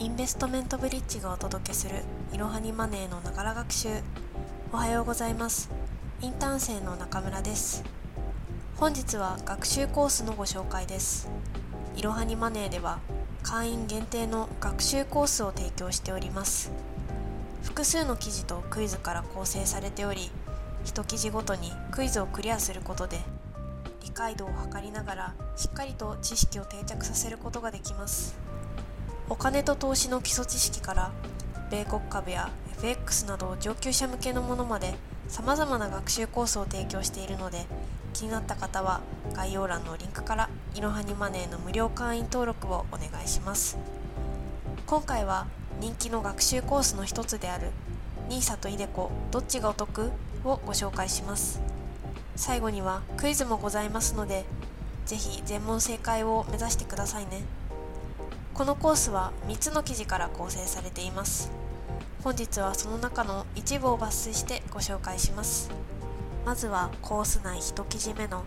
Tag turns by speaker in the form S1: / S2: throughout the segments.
S1: インベストメントブリッジがお届けするいろはにマネーのながら学習。おはようございます。インターン生の中村です。本日は学習コースのご紹介です。いろはにマネーでは会員限定の学習コースを提供しております。複数の記事とクイズから構成されており一記事ごとにクイズをクリアすることで理解度を測りながらしっかりと知識を定着させることができます。お金と投資の基礎知識から米国株や FX など上級者向けのものまで様々な学習コースを提供しているので気になった方は概要欄のリンクからいろはにマネーの無料会員登録をお願いします。今回は人気の学習コースの一つである NISA と iDeCo どっちがお得？をご紹介します。最後にはクイズもございますのでぜひ全問正解を目指してくださいね。このコースは3つの記事から構成されています。本日はその中の一部を抜粋してご紹介します。まずはコース内1記事目の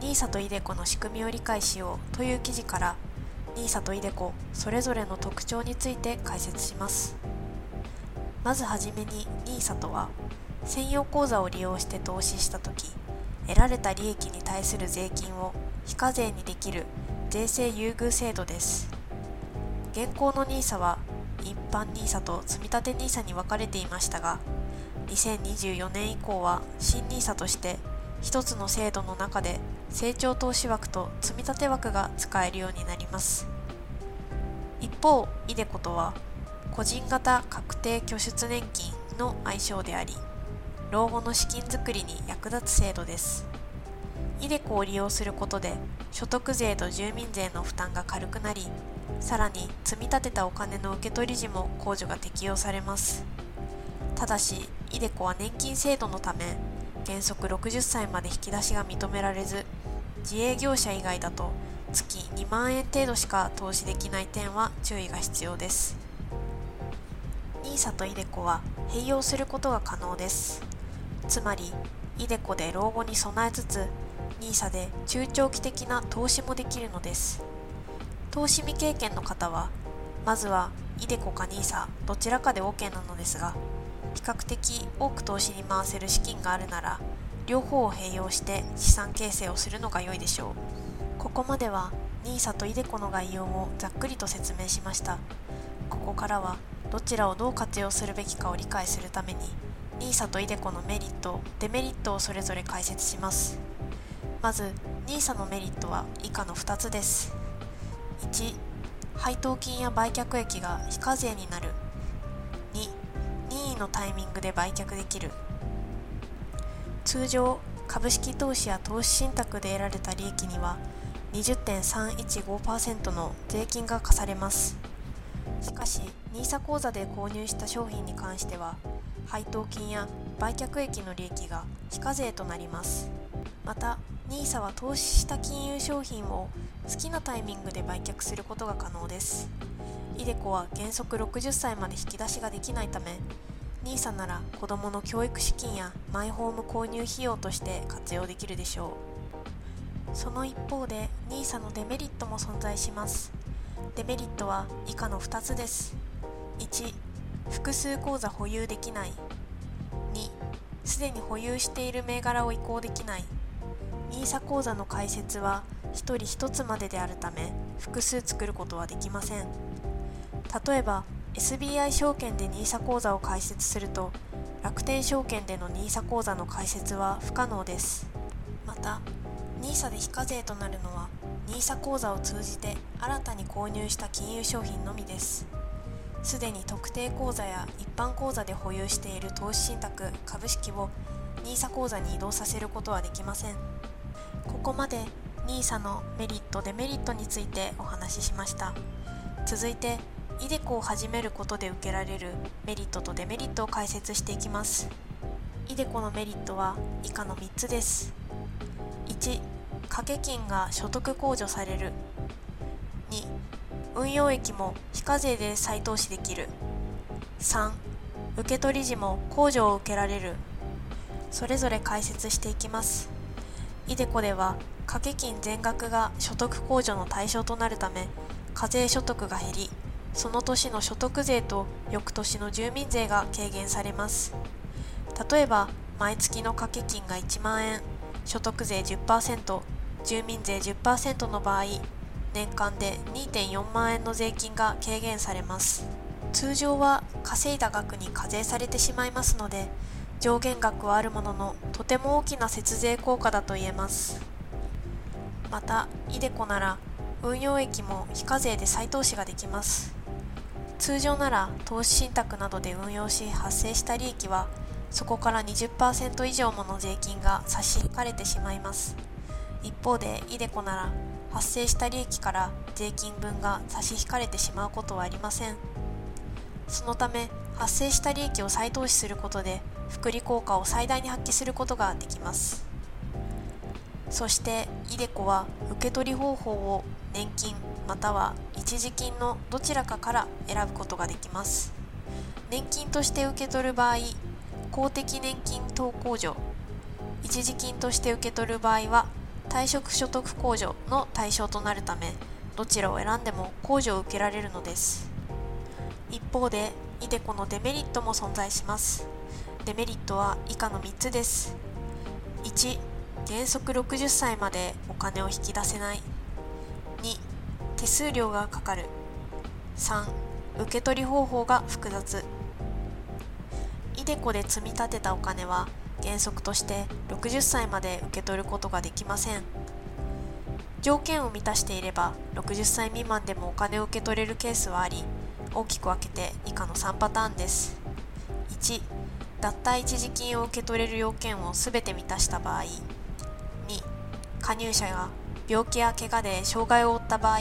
S1: NISA と iDeCo の仕組みを理解しようという記事から NISA と iDeCo それぞれの特徴について解説します。まずはじめに NISA とは専用口座を利用して投資した時得られた利益に対する税金を非課税にできる税制優遇制度です。現行の NISA は一般 NISA と積立 NISA に分かれていましたが2024年以降は新 NISA として一つの制度の中で成長投資枠と積立枠が使えるようになります。一方 iDeCo とは個人型確定拠出年金の愛称であり老後の資金づくりに役立つ制度です。イデコを利用することで所得税と住民税の負担が軽くなりさらに積み立てたお金の受け取り時も控除が適用されます。ただしイデコは年金制度のため原則60歳まで引き出しが認められず自営業者以外だと月2万円程度しか投資できない点は注意が必要です。NISA と iDeCo は併用することが可能です。つまり iDeCo で老後に備えつつ NISA で中長期的な投資もできるのです。投資未経験の方はまずは iDeCo か NISA どちらかで OK なのですが比較的多く投資に回せる資金があるなら両方を併用して資産形成をするのが良いでしょう。ここまでは NISA と iDeCo の概要をざっくりと説明しました。ここからはどちらをどう活用するべきかを理解するために NISA と iDeCo のメリットデメリットをそれぞれ解説します。まず NISA のメリットは以下の2つです。1配当金や売却益が非課税になる。2任意のタイミングで売却できる。通常株式投資や投資信託で得られた利益には20.315%の税金が課されます。しかし NISA 口座で購入した商品に関しては配当金や売却益の利益が非課税となります。また NISA は投資した金融商品を好きなタイミングで売却することが可能です。iDeCo は原則60歳まで引き出しができないため NISA なら子どもの教育資金やマイホーム購入費用として活用できるでしょう。その一方で NISA のデメリットも存在します。デメリットは以下の2つです。1複数口座保有できない。2すでに保有している銘柄を移行できない。NISA 口座の開設は1人1つまでであるため複数作ることはできません。例えば SBI 証券で NISA 口座を開設すると楽天証券での NISA 口座の開設は不可能です。また NISA で非課税となるのは NISA 口座を通じて新たに購入した金融商品のみです。すでに特定口座や一般口座で保有している投資信託株式を NISA 口座に移動させることはできません。ここまで NISA のメリットデメリットについてお話ししました。続いて iDeCo を始めることで受けられるメリットとデメリットを解説していきます。iDeCo のメリットは以下の3つです。1掛け金が所得控除される。2運用益も非課税で再投資できる。3受取時も控除を受けられる。それぞれ解説していきます。イデコでは掛け金全額が所得控除の対象となるため課税所得が減りその年の所得税と翌年の住民税が軽減されます。例えば毎月の掛け金が1万円所得税10%住民税10%の場合年間で2.4万円の税金が軽減されます。通常は稼いだ額に課税されてしまいますので上限額はあるもののとても大きな節税効果だと言えます。また iDeCo なら運用益も非課税で再投資ができます。通常なら投資信託などで運用し発生した利益はそこから20%以上もの税金が差し引かれてしまいます。一方で iDeCo なら発生した利益から税金分が差し引かれてしまうことはありません。そのため発生した利益を再投資することで福利効果を最大に発揮することができます。そして iDeCo は受け取り方法を年金または一時金のどちらかから選ぶことができます。年金として受け取る場合公的年金等控除一時金として受け取る場合は退職所得控除の対象となるためどちらを選んでも控除を受けられるのです。一方で iDeCo のデメリットも存在します。デメリットは以下の3つです。1原則60歳までお金を引き出せない。2手数料がかかる。3受け取り方法が複雑。iDeCo で積み立てたお金は原則として60歳まで受け取ることができません。条件を満たしていれば60歳未満でもお金を受け取れるケースはあり大きく分けて以下の3パターンです。1脱退一時金を受け取れる要件を全て満たした場合。加入者が病気や怪我で障害を負った場合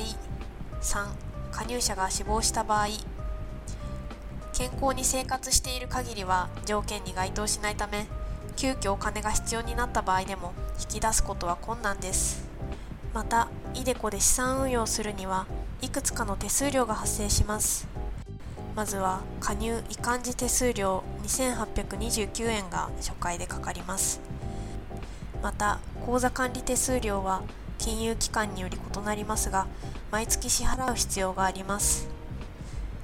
S1: 3加入者が死亡した場合健康に生活している限りは条件に該当しないため急遽お金が必要になった場合でも引き出すことは困難です。また iDeCo で資産運用するにはいくつかの手数料が発生します。まずは加入移管時手数料2829円が初回でかかります。また口座管理手数料は金融機関により異なりますが毎月支払う必要があります。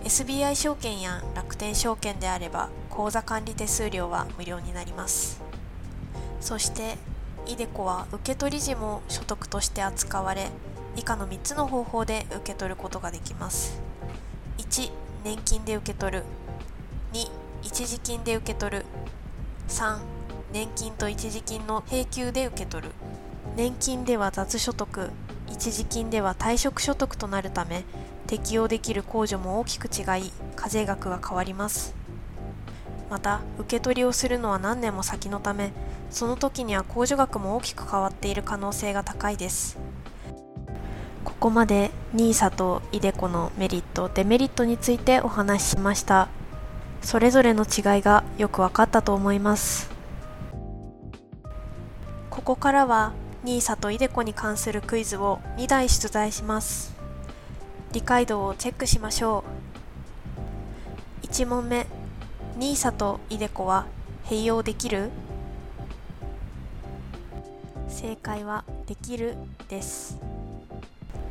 S1: SBI 証券や楽天証券であれば口座管理手数料は無料になります。そして iDeCo は受取時も所得として扱われ以下の3つの方法で受け取ることができます。1年金で受け取る。2一時金で受け取る。3年金と一時金の並給で受け取る。年金では雑所得。一時金では退職所得となるため適用できる控除も大きく違い課税額が変わります。また受け取りをするのは何年も先のためその時には控除額も大きく変わっている可能性が高いです。ここまで NISA と iDeCo のメリットデメリットについてお話ししました。それぞれの違いがよく分かったと思います。ここからは NISA と iDeCo に関するクイズを2題出題します。理解度をチェックしましょう。1問目。NISA と iDeCo は併用できる？正解はできるです。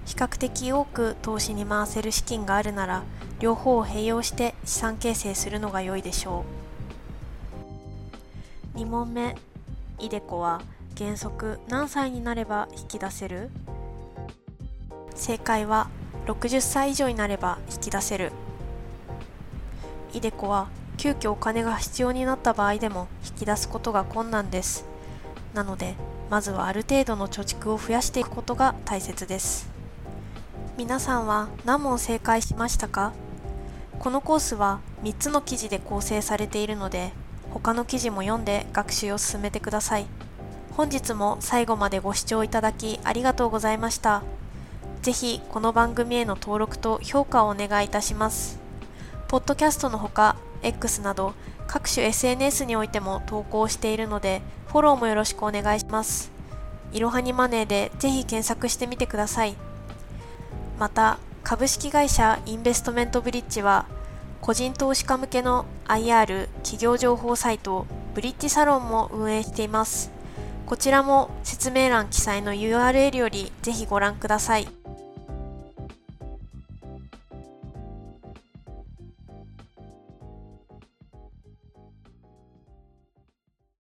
S1: 比較的多く投資に回せる資金があるなら両方を併用して資産形成するのが良いでしょう。2問目。iDeCo は原則何歳になれば引き出せる？正解は60歳以上になれば引き出せる。iDeCo は急遽お金が必要になった場合でも引き出すことが困難です。なのでまずはある程度の貯蓄を増やしていくことが大切です。皆さんは何問正解しましたか？このコースは3つの記事で構成されているので他の記事も読んで学習を進めてください。本日も最後までご視聴いただきありがとうございましたぜひこの番組への登録と評価をお願いいたします。ポッドキャストのほか、X など各種 SNS においても投稿しているので、フォローもよろしくお願いします。いろはにマネーでぜひ検索してみてください。また、株式会社インベストメントブリッジは、個人投資家向けの IR 企業情報サイトブリッジサロンも運営しています。こちらも説明欄記載の URL よりぜひご覧ください。